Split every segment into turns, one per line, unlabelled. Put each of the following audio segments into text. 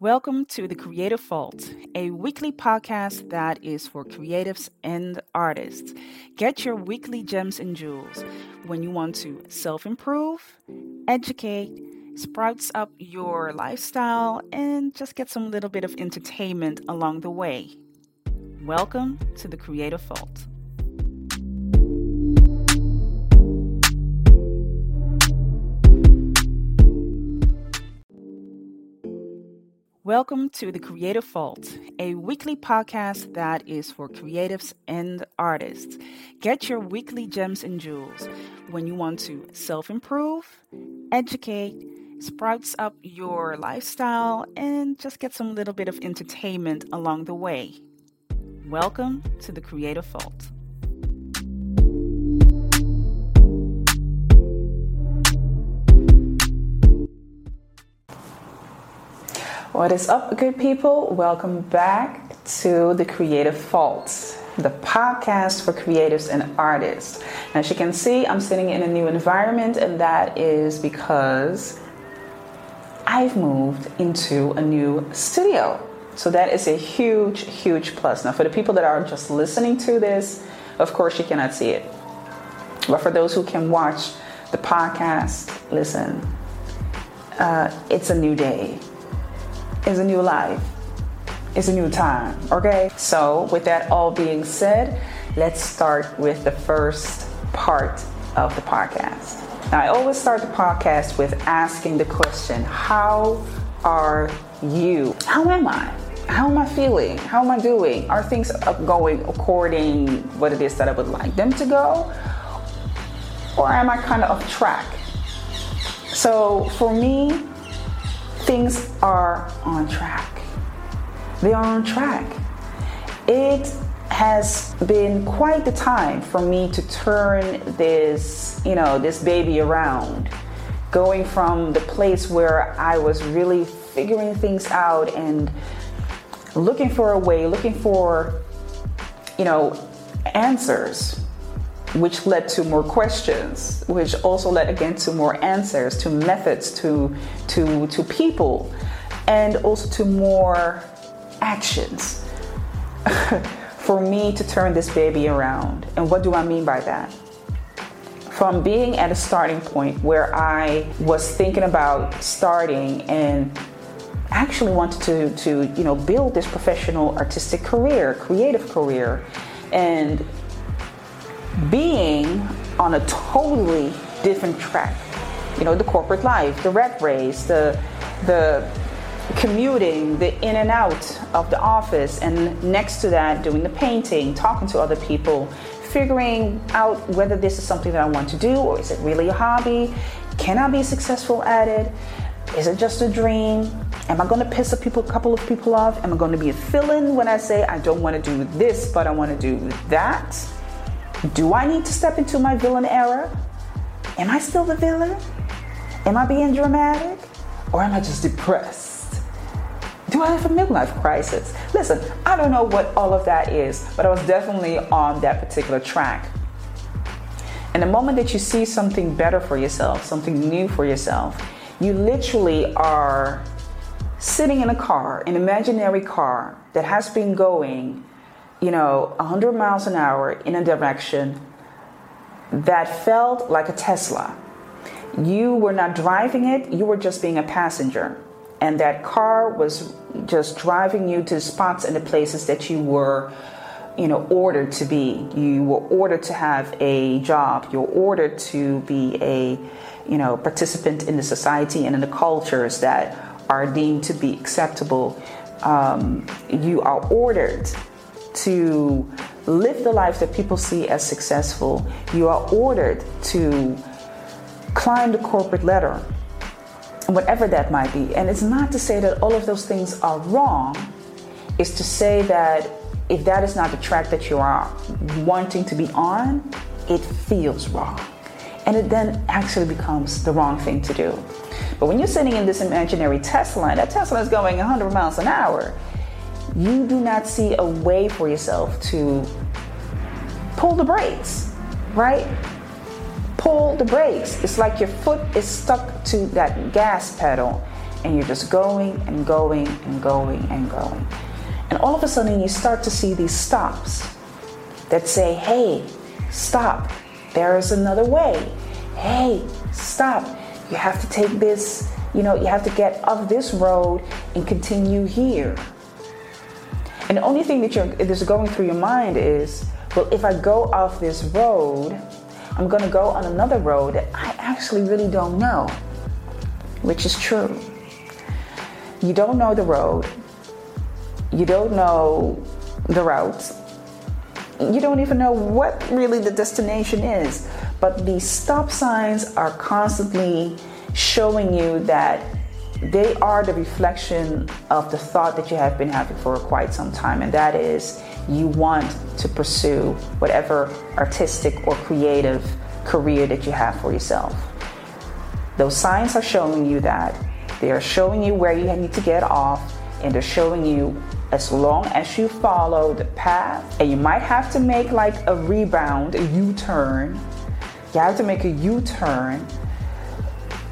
Welcome to The Creative Vault, a weekly podcast that is for creatives and artists. Get your weekly gems and jewels when you want to self improve, educate, sprouts up your lifestyle, and just get some little bit of entertainment along the way. Welcome to The Creative Vault. Welcome to the Creative Vault, a weekly podcast that is for creatives and artists. Get your weekly gems and jewels when you want to self improve, educate, sprouts up your lifestyle, and just get some little bit of entertainment along the way. Welcome to the Creative Vault. What is up, good people? Welcome back to the Creative Vault, the podcast for creatives and artists. As you can see, I'm sitting in a new environment, and that is because I've moved into a new studio. So that is a huge, huge plus. Now, for the people that are just listening to this, of course, you cannot see it. But for those who can watch the podcast, listen, uh, it's a new day is a new life. It's a new time, okay? So, with that all being said, let's start with the first part of the podcast. Now, I always start the podcast with asking the question How are you? How am I? How am I feeling? How am I doing? Are things going according what it is that I would like them to go? Or am I kind of off track? So, for me, things are on track. They are on track. It has been quite the time for me to turn this, you know, this baby around. Going from the place where I was really figuring things out and looking for a way, looking for, you know, answers which led to more questions, which also led again to more answers, to methods, to to to people, and also to more actions for me to turn this baby around. And what do I mean by that? From being at a starting point where I was thinking about starting and actually wanted to to you know build this professional artistic career, creative career, and being on a totally different track. You know, the corporate life, the rat race, the the commuting, the in and out of the office, and next to that, doing the painting, talking to other people, figuring out whether this is something that I want to do or is it really a hobby? Can I be successful at it? Is it just a dream? Am I going to piss a people, couple of people off? Am I going to be a fill-in when I say I don't want to do this, but I want to do that? Do I need to step into my villain era? Am I still the villain? Am I being dramatic? Or am I just depressed? Do I have a midlife crisis? Listen, I don't know what all of that is, but I was definitely on that particular track. And the moment that you see something better for yourself, something new for yourself, you literally are sitting in a car, an imaginary car that has been going you know, 100 miles an hour in a direction that felt like a Tesla. You were not driving it, you were just being a passenger. And that car was just driving you to spots and the places that you were, you know, ordered to be. You were ordered to have a job. You were ordered to be a, you know, participant in the society and in the cultures that are deemed to be acceptable. Um, you are ordered to live the life that people see as successful. You are ordered to climb the corporate ladder, whatever that might be. And it's not to say that all of those things are wrong, it's to say that if that is not the track that you are wanting to be on, it feels wrong. And it then actually becomes the wrong thing to do. But when you're sitting in this imaginary Tesla, and that Tesla is going 100 miles an hour, you do not see a way for yourself to pull the brakes, right? Pull the brakes. It's like your foot is stuck to that gas pedal and you're just going and going and going and going. And all of a sudden, you start to see these stops that say, hey, stop, there is another way. Hey, stop, you have to take this, you know, you have to get off this road and continue here. And the only thing that you're, is going through your mind is, well, if I go off this road, I'm going to go on another road that I actually really don't know, which is true. You don't know the road, you don't know the route, you don't even know what really the destination is. But these stop signs are constantly showing you that they are the reflection of the thought that you have been having for quite some time, and that is you want to pursue whatever artistic or creative career that you have for yourself. Those signs are showing you that. They are showing you where you need to get off, and they're showing you as long as you follow the path, and you might have to make like a rebound, a U turn. You have to make a U turn.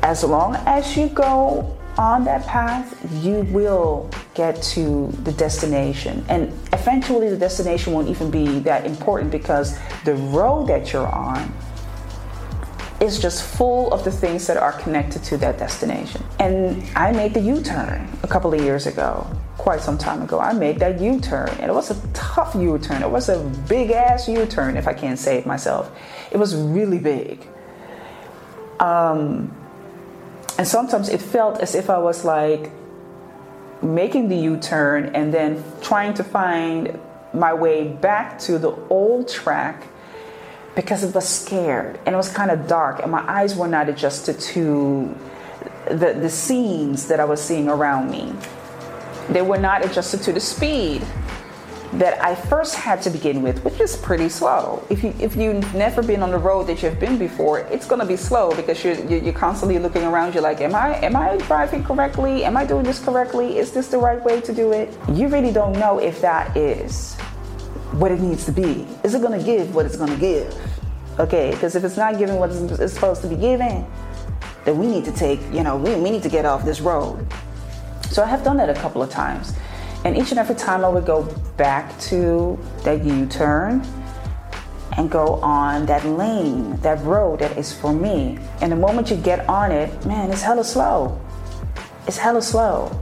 As long as you go on that path, you will get to the destination. And eventually, the destination won't even be that important because the road that you're on is just full of the things that are connected to that destination. And I made the U turn a couple of years ago, quite some time ago. I made that U turn, and it was a tough U turn. It was a big ass U turn, if I can't say it myself. It was really big. Um, and sometimes it felt as if I was like making the U turn and then trying to find my way back to the old track because it was scared and it was kind of dark and my eyes were not adjusted to the, the scenes that I was seeing around me. They were not adjusted to the speed that I first had to begin with, which is pretty slow. If you if you've never been on the road that you've been before, it's gonna be slow because you're you're constantly looking around. You're like, am I am I driving correctly? Am I doing this correctly? Is this the right way to do it? You really don't know if that is what it needs to be. Is it gonna give what it's gonna give? Okay, because if it's not giving what it's supposed to be giving, then we need to take, you know, we, we need to get off this road. So I have done that a couple of times. And each and every time I would go back to that U turn and go on that lane, that road that is for me. And the moment you get on it, man, it's hella slow. It's hella slow.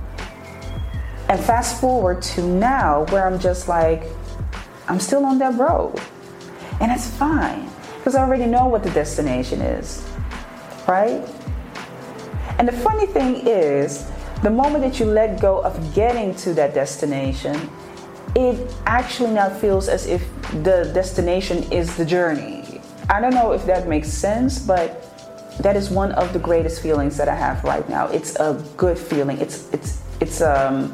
And fast forward to now where I'm just like, I'm still on that road. And it's fine because I already know what the destination is, right? And the funny thing is, the moment that you let go of getting to that destination, it actually now feels as if the destination is the journey. I don't know if that makes sense, but that is one of the greatest feelings that I have right now. It's a good feeling. It's it's it's um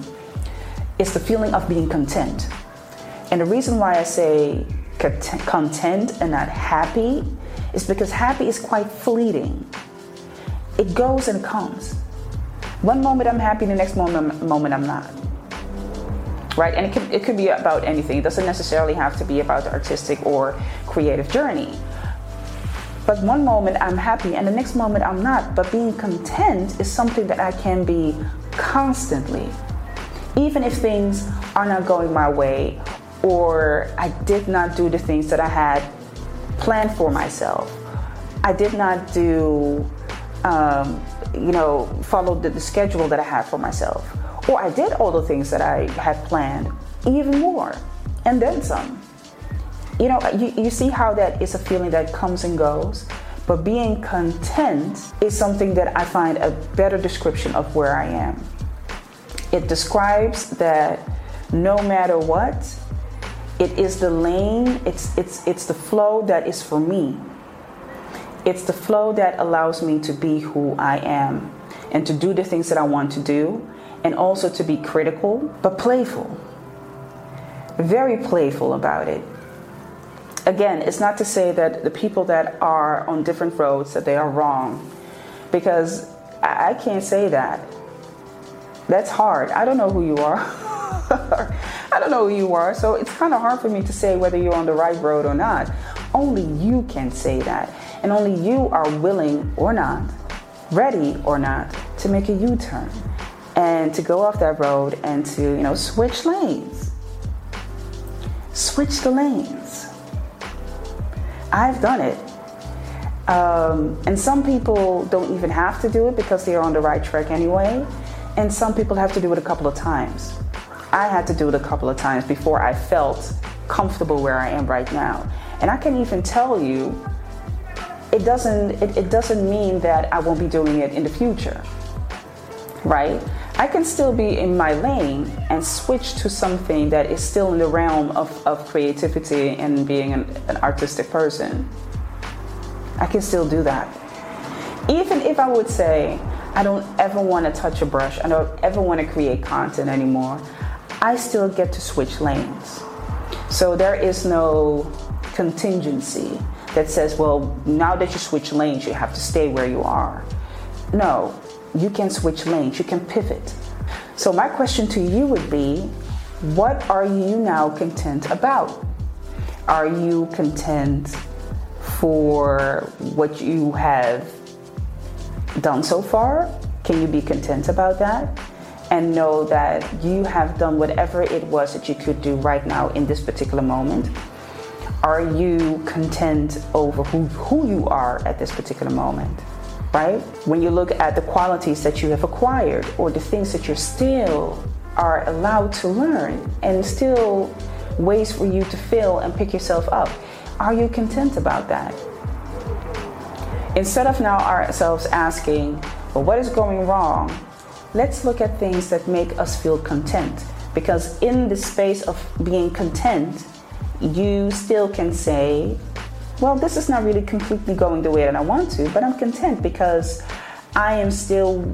it's the feeling of being content. And the reason why I say content and not happy is because happy is quite fleeting. It goes and comes. One moment I'm happy, the next moment, moment I'm not. Right? And it could, it could be about anything. It doesn't necessarily have to be about the artistic or creative journey. But one moment I'm happy and the next moment I'm not. But being content is something that I can be constantly. Even if things are not going my way or I did not do the things that I had planned for myself. I did not do um, you know, followed the, the schedule that I had for myself. Or I did all the things that I had planned, even more, and then some. You know, you, you see how that is a feeling that comes and goes. But being content is something that I find a better description of where I am. It describes that no matter what, it is the lane, it's, it's, it's the flow that is for me. It's the flow that allows me to be who I am and to do the things that I want to do, and also to be critical but playful. Very playful about it. Again, it's not to say that the people that are on different roads that they are wrong, because I can't say that. That's hard. I don't know who you are. I don't know who you are, so it's kind of hard for me to say whether you're on the right road or not. Only you can say that. And only you are willing or not, ready or not, to make a U turn. and to go off that road and to, you know, switch lanes. Switch the lanes. I've done it. Um, and some people don't even have to do it because they're on the right track anyway. And some people have to do it a couple of times. I had to do it a couple of times before I felt comfortable where I am right now. And I can even tell you, it doesn't it, it doesn't mean that I won't be doing it in the future. Right? I can still be in my lane and switch to something that is still in the realm of, of creativity and being an, an artistic person. I can still do that. Even if I would say, I don't ever want to touch a brush, I don't ever want to create content anymore, I still get to switch lanes. So there is no contingency that says, well, now that you switch lanes, you have to stay where you are. No, you can switch lanes, you can pivot. So, my question to you would be what are you now content about? Are you content for what you have done so far? Can you be content about that? And know that you have done whatever it was that you could do right now in this particular moment? Are you content over who, who you are at this particular moment? right? When you look at the qualities that you have acquired or the things that you still are allowed to learn and still ways for you to fill and pick yourself up, are you content about that? Instead of now ourselves asking, well, what is going wrong? Let's look at things that make us feel content. Because in the space of being content, you still can say, well, this is not really completely going the way that I want to, but I'm content because I am still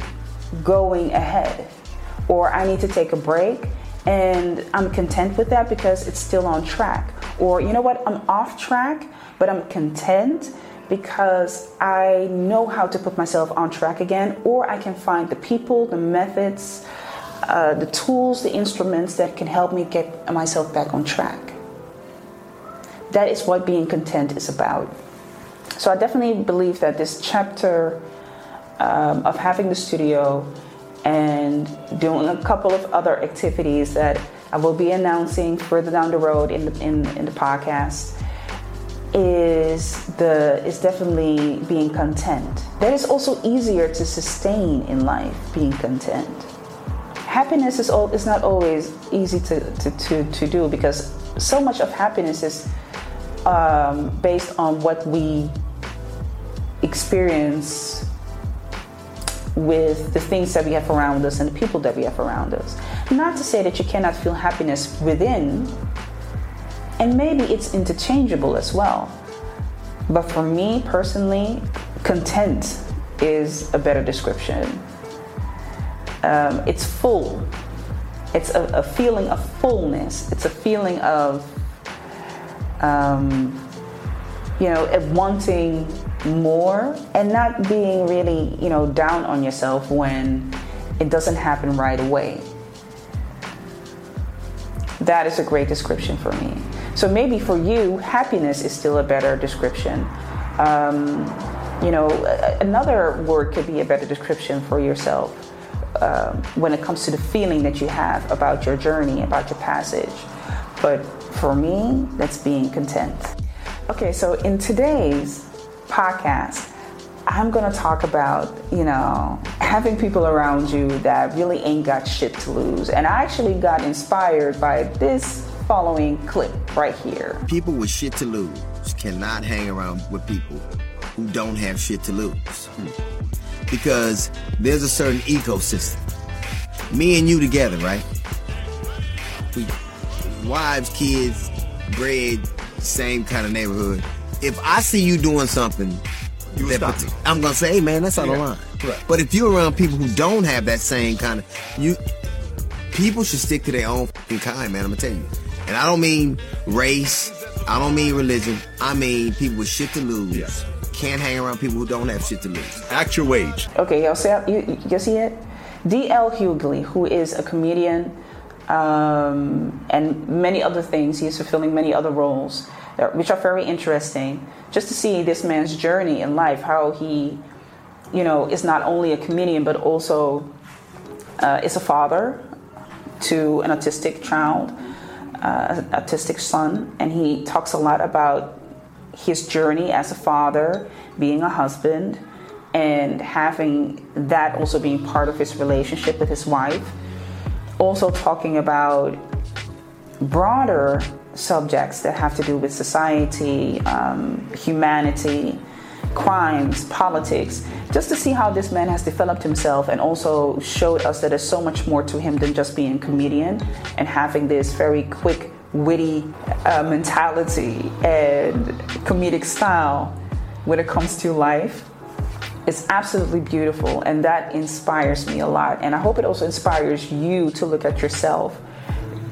going ahead. Or I need to take a break and I'm content with that because it's still on track. Or, you know what, I'm off track, but I'm content because I know how to put myself on track again, or I can find the people, the methods, uh, the tools, the instruments that can help me get myself back on track that is what being content is about. So I definitely believe that this chapter um, of having the studio and doing a couple of other activities that I will be announcing further down the road in the, in, in the podcast is the is definitely being content. That is also easier to sustain in life, being content. Happiness is all is not always easy to, to, to, to do because so much of happiness is um, based on what we experience with the things that we have around us and the people that we have around us. Not to say that you cannot feel happiness within, and maybe it's interchangeable as well. But for me personally, content is a better description. Um, it's full. It's a, a feeling of fullness. It's a feeling of um, you know, wanting more and not being really, you know, down on yourself when it doesn't happen right away. That is a great description for me. So maybe for you, happiness is still a better description. Um, you know, another word could be a better description for yourself uh, when it comes to the feeling that you have about your journey, about your passage. But for me, that's being content. Okay, so in today's podcast, I'm gonna talk about, you know, having people around you that really ain't got shit to lose. And I actually got inspired by this following clip right here.
People with shit to lose cannot hang around with people who don't have shit to lose. Hmm. Because there's a certain ecosystem. Me and you together, right? We wives, kids, bread, same kind of neighborhood. If I see you doing something,
you that,
I'm gonna say, hey man, that's out of line. Right. But if you're around people who don't have that same kind of, you, people should stick to their own kind, man. I'm gonna tell you. And I don't mean race. I don't mean religion. I mean people with shit to lose. Yes. Can't hang around people who don't have shit to lose.
Act your wage.
Okay, y'all see, you, you see it? D.L. Hughley, who is a comedian um, and many other things. He is fulfilling many other roles, which are very interesting. Just to see this man's journey in life, how he, you know, is not only a comedian but also uh, is a father to an autistic child, uh, autistic son, and he talks a lot about his journey as a father, being a husband, and having that also being part of his relationship with his wife. Also, talking about broader subjects that have to do with society, um, humanity, crimes, politics, just to see how this man has developed himself and also showed us that there's so much more to him than just being a comedian and having this very quick, witty uh, mentality and comedic style when it comes to life. It's absolutely beautiful, and that inspires me a lot. And I hope it also inspires you to look at yourself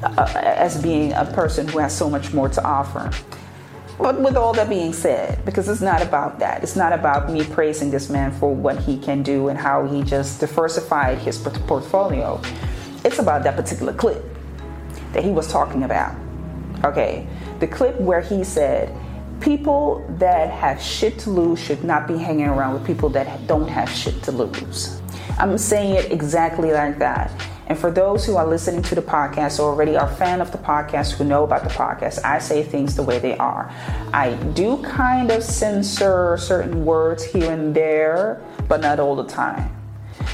uh, as being a person who has so much more to offer. But with all that being said, because it's not about that, it's not about me praising this man for what he can do and how he just diversified his portfolio. It's about that particular clip that he was talking about. Okay, the clip where he said, People that have shit to lose should not be hanging around with people that don't have shit to lose. I'm saying it exactly like that. And for those who are listening to the podcast or already are fan of the podcast who know about the podcast, I say things the way they are. I do kind of censor certain words here and there, but not all the time.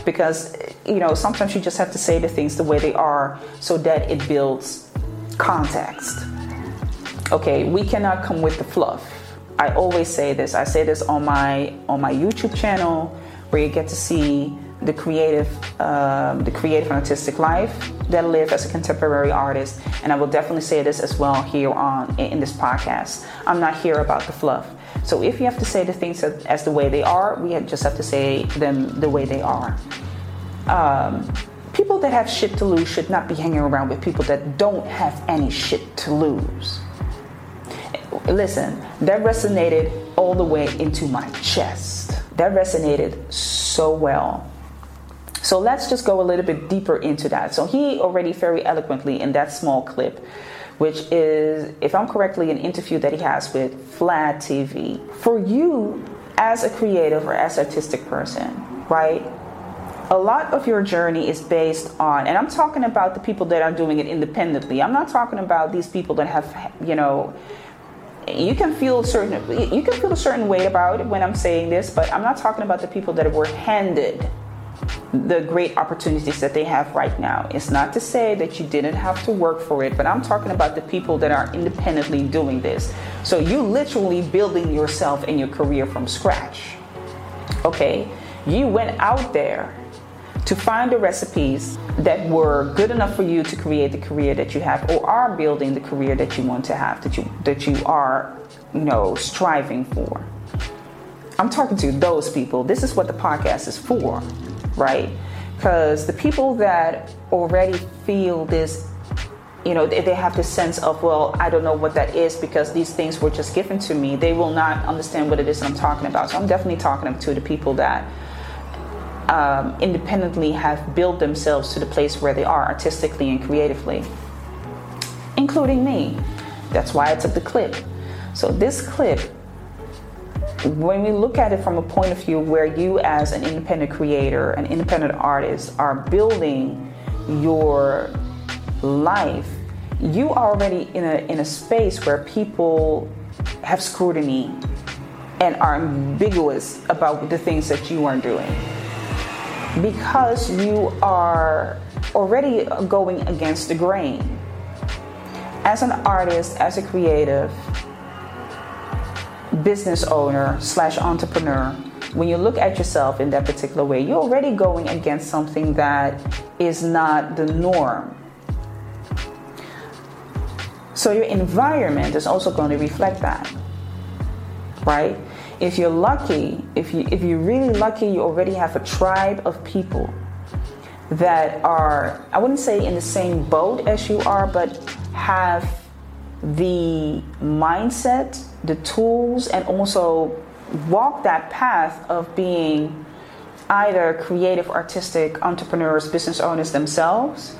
Because, you know, sometimes you just have to say the things the way they are so that it builds context. Okay, we cannot come with the fluff. I always say this. I say this on my on my YouTube channel where you get to see the creative, um, the creative and artistic life that I live as a contemporary artist. And I will definitely say this as well here on in this podcast. I'm not here about the fluff. So if you have to say the things as, the way they are, we just have to say them the way they are. Um, people that have shit to lose should not be hanging around with people that don't have any shit to lose. Listen, that resonated all the way into my chest. That resonated so well so let's just go a little bit deeper into that. So he already very eloquently in that small clip, which is, if I'm correctly, an interview that he has with Vlad TV. For you as a creative or as artistic person, right? A lot of your journey is based on, and I'm talking about the people that are doing it independently. I'm not talking about these people that have, you know, you can feel certain you can feel a certain way about it when I'm saying this, but I'm not talking about the people that were handed the great opportunities that they have right now. It's not to say that you didn't have to work for it, but I'm talking about the people that are independently doing this. So you literally building yourself and your career from scratch. Okay? You went out there to find the recipes that were good enough for you to create the career that you have or are building the career that you want to have that you that you are, you know, striving for. I'm talking to those people. This is what the podcast is for right? Because the people that already feel this, you know, they have this sense of, well, I don't know what that is because these things were just given to me, they will not understand what it is I'm talking about. So I'm definitely talking to the people that um, independently have built themselves to the place where they are artistically and creatively, including me. That's why I took the clip. So this clip when we look at it from a point of view where you, as an independent creator, an independent artist, are building your life, you are already in a, in a space where people have scrutiny and are ambiguous about the things that you are doing. Because you are already going against the grain. As an artist, as a creative, business owner slash entrepreneur, when you look at yourself in that particular way, you're already going against something that is not the norm. So your environment is also going to reflect that. Right? If you're lucky, if you if you're really lucky, you already have a tribe of people that are I wouldn't say in the same boat as you are, but have the mindset, the tools, and also walk that path of being either creative, artistic entrepreneurs, business owners themselves,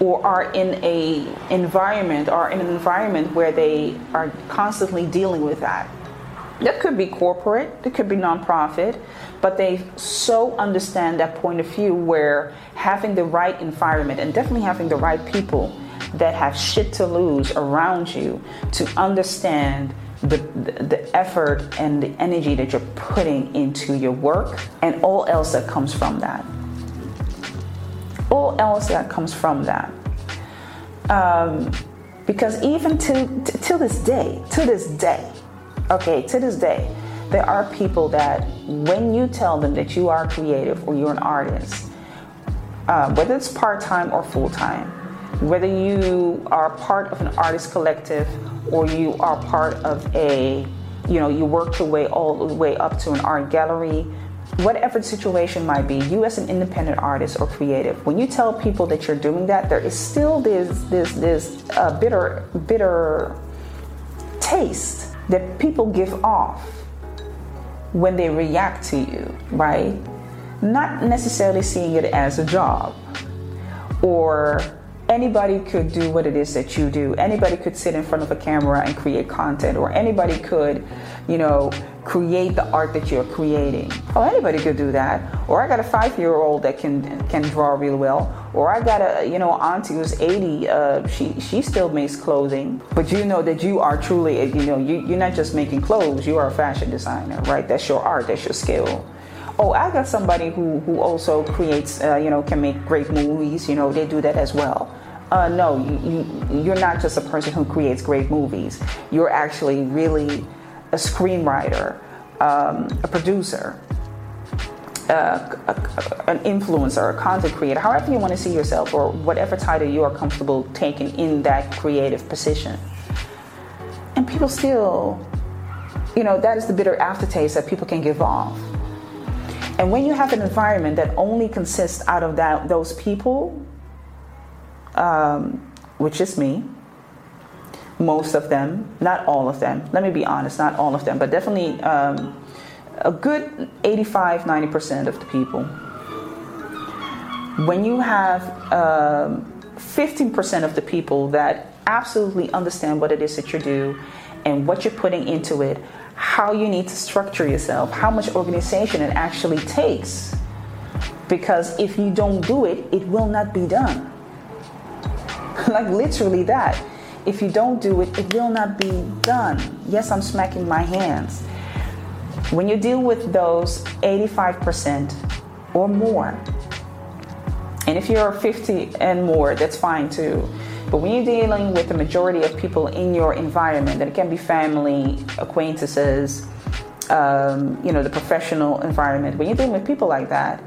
or are in a environment or in an environment where they are constantly dealing with that. That could be corporate, it could be nonprofit, but they so understand that point of view where having the right environment and definitely having the right people that have shit to lose around you to understand the, the, effort and the energy that you're putting into your work and all else that comes from that. All else that comes from that. Um, because even to, to, to this day, to this day, okay, to this day, there are people that when you tell them that you are creative or you're an artist, uh, whether it's part time or full time, whether you are part of an artist collective or you are part of a, you know, you work your way all the way up to an art gallery, whatever the situation might be, you as an independent artist or creative, when you tell people that you're doing that, there is still this this this uh, bitter bitter taste that people give off when they react to you, right? Not necessarily seeing it as a job or anybody could do what it is that you do. Anybody could sit in front of a camera and create content, or anybody could, you know, create the art that you're creating. Oh, anybody could do that. Or I got a five-year-old that can can draw really well. Or I got a you know auntie who's 80. Uh, she she still makes clothing, but you know that you are truly you know you, you're not just making clothes. You are a fashion designer, right? That's your art. That's your skill oh i got somebody who who also creates uh, you know can make great movies you know they do that as well uh, no you, you you're not just a person who creates great movies you're actually really a screenwriter um, a producer uh, a, a, an influencer, a content creator, however you want to see yourself, or whatever title you are comfortable taking in that creative position. And people still, you know, that is the bitter aftertaste that people can give off. And when you have an environment that only consists out of that those people, um, which is me, most of them, not all of them. Let me be honest, not all of them, but definitely um, a good 85, 90% of the people. When you have um, 15% of the people that absolutely understand what it is that you do and what you're putting into it, how you need to structure yourself, how much organization it actually takes. Because if you don't do it, it will not be done. like literally that. If you don't do it, it will not be done. Yes, I'm smacking my hands. When you deal with those 85% or more, and if you're 50 and more, that's fine too. But when you're dealing with the majority of people in your environment, and it can be family, acquaintances, um, you know, the professional environment, when you're dealing with people like that,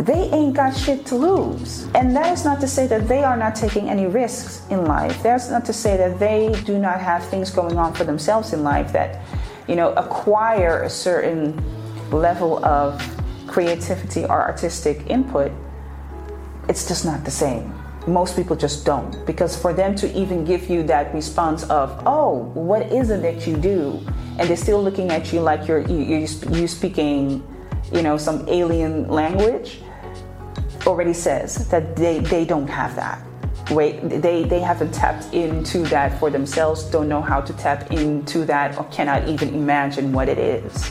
they ain't got shit to lose. And that is not to say that they are not taking any risks in life. That's not to say that they do not have things going on for themselves in life that, you know, acquire a certain level of creativity or artistic input. It's just not the same most people just don't because for them to even give you that response of oh what is it that you do and they're still looking at you like you're you, you, speaking you know some alien language already says that they, they don't have that wait they, they haven't tapped into that for themselves don't know how to tap into that or cannot even imagine what it is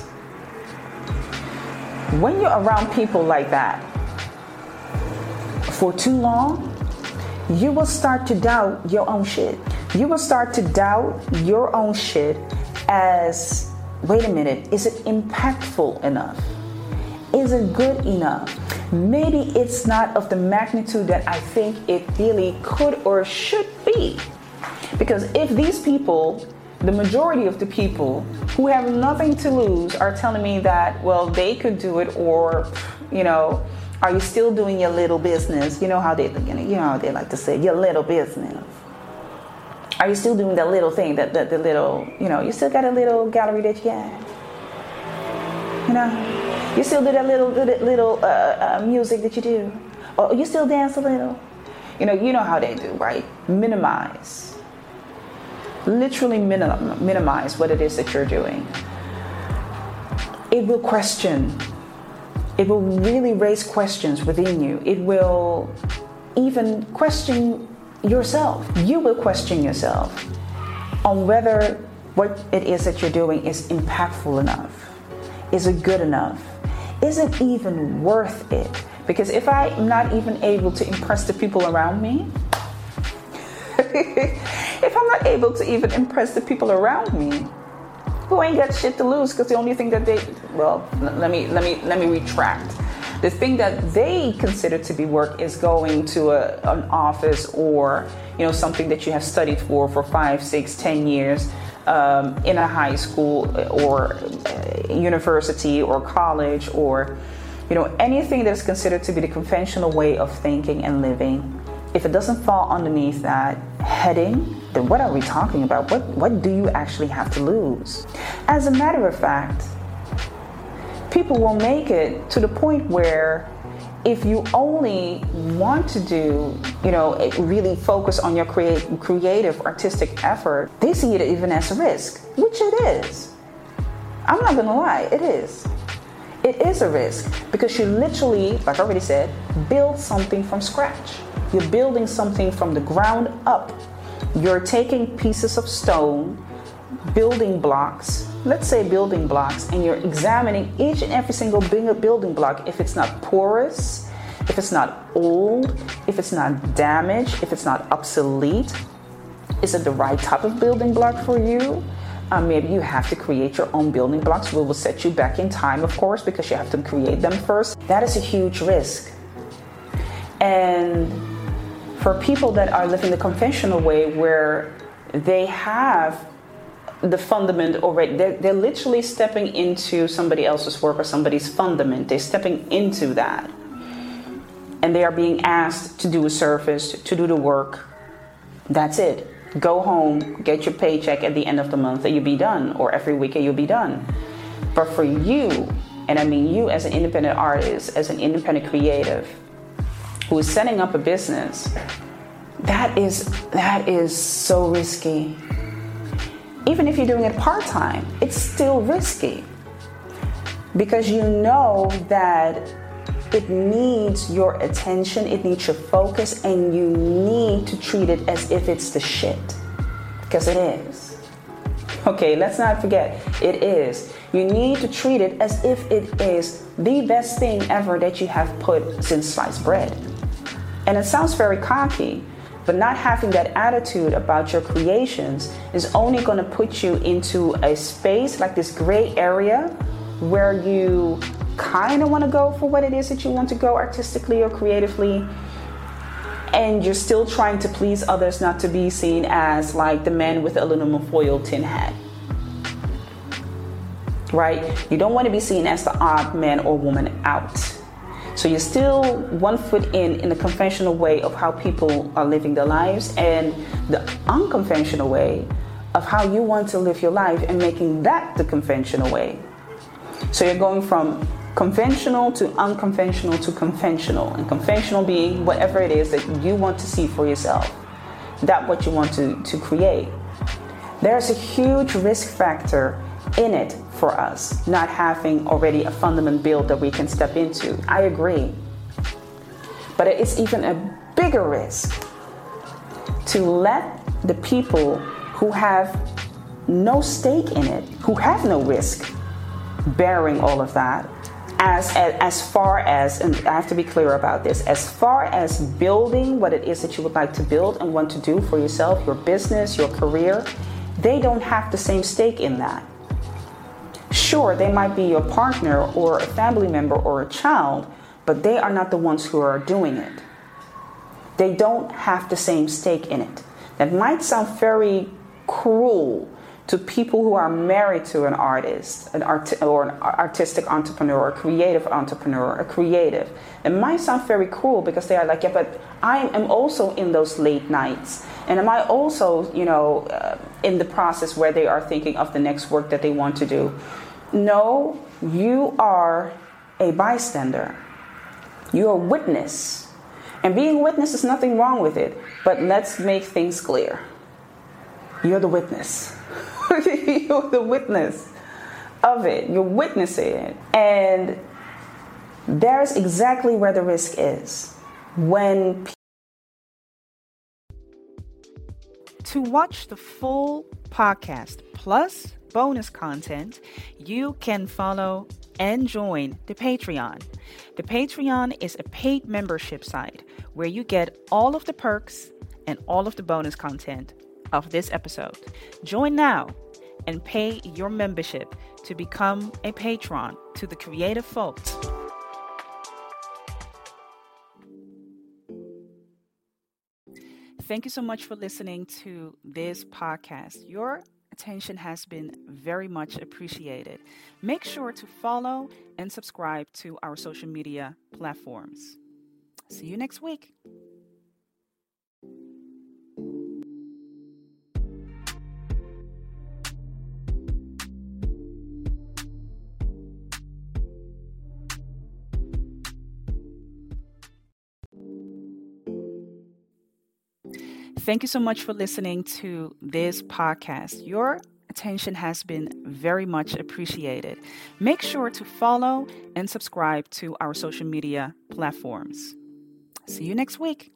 when you're around people like that for too long you will start to doubt your own shit. You will start to doubt your own shit as wait a minute, is it impactful enough? Is it good enough? Maybe it's not of the magnitude that I think it really could or should be. Because if these people, the majority of the people who have nothing to lose, are telling me that, well, they could do it or, you know, are you still doing your little business? You know how they, you know how they like to say your little business. Are you still doing that little thing, that, that the little, you know, you still got a little gallery that you got? You know, you still do that little little, uh, uh, music that you do, or you still dance a little. You know, you know how they do, right? Minimize, literally minim- minimize what it is that you're doing. It will question it will really raise questions within you. It will even question yourself. You will question yourself on whether what it is that you're doing is impactful enough? Is it good enough? Is it even worth it? Because if I'm not even able to impress the people around me, if I'm not able to even impress the people around me, who ain't got shit to lose because the only thing that they well let me let me let me retract the thing that they consider to be work is going to a, an office or you know something that you have studied for for five six ten years um, in a high school or university or college or you know anything that is considered to be the conventional way of thinking and living if it doesn't fall underneath that heading, then what are we talking about? What, what do you actually have to lose? As a matter of fact, people will make it to the point where if you only want to do, you know, really focus on your create, creative, artistic effort, they see it even as a risk, which it is. I'm not gonna lie, it is. It is a risk because you literally, like I already said, build something from scratch. You're building something from the ground up. You're taking pieces of stone, building blocks, let's say building blocks, and you're examining each and every single building block if it's not porous, if it's not old, if it's not damaged, if it's not obsolete. Is it the right type of building block for you? Uh, maybe you have to create your own building blocks. We will set you back in time, of course, because you have to create them first. That is a huge risk. And for people that are living the conventional way where they have the fundament oh, already they're, they're literally stepping into somebody else's work or somebody's fundament. They're stepping into that. And they are being asked to do a service to do the work. That's it. Go home get your paycheck at the end of the month and you'll be done or every week and you'll be done. But for you and i mean you as an independent artist as an independent creative who is setting up a business, that is that is so risky. Even if you're doing it part-time, it's still risky. Because you know that it needs your attention, it needs your focus, and you need to treat it as if it's the shit. Because it is. Okay, let's not forget, it is. You need to treat it as if it is the best thing ever that you have put since sliced bread. And it sounds very cocky, but not having that attitude about your creations is only going to put you into a space like this gray area where you kind of want to go for what it is that you want to go artistically or creatively and you're still trying to please others not to be seen as like the man with the aluminum foil tin hat. Right? You don't want to be seen as the odd man or woman out so you're still one foot in in the conventional way of how people are living their lives and the unconventional way of how you want to live your life and making that the conventional way. So you're going from conventional to unconventional to conventional and conventional being whatever it is that you want to see for yourself that what you want to, to create there's a huge risk factor in it for us, not having already a fundament build that we can step into. I agree. But it's even a bigger risk to let the people who have no stake in it, who have no risk bearing all of that, as, as, as far as, and I have to be clear about this, as far as building what it is that you would like to build and want to do for yourself, your business, your career, they don't have the same stake in that. Sure, they might be your partner or a family member or a child, but they are not the ones who are doing it. They don't have the same stake in it. That might sound very cruel to people who are married to an artist, an art- or an artistic entrepreneur, a creative entrepreneur, a creative. It might sound very cruel because they are like, yeah, but I am also in those late nights, and am I also, you know, uh, in the process where they are thinking of the next work that they want to do? No, you are a bystander. You're a witness. And being a witness is nothing wrong with it, but let's make things clear. You're the witness. You're the witness of it. You're witnessing it. And there's exactly where the risk is. When To watch the full podcast plus bonus content, you can follow and join the Patreon. The Patreon is a paid membership site where you get all of the perks and all of the bonus content of this episode. Join now and pay your membership to become a patron to the Creative Folks. Thank you so much for listening to this podcast. Your attention has been very much appreciated. Make sure to follow and subscribe to our social media platforms. See you next week. Thank you so much for listening to this podcast. Your attention has been very much appreciated. Make sure to follow and subscribe to our social media platforms. See you next week.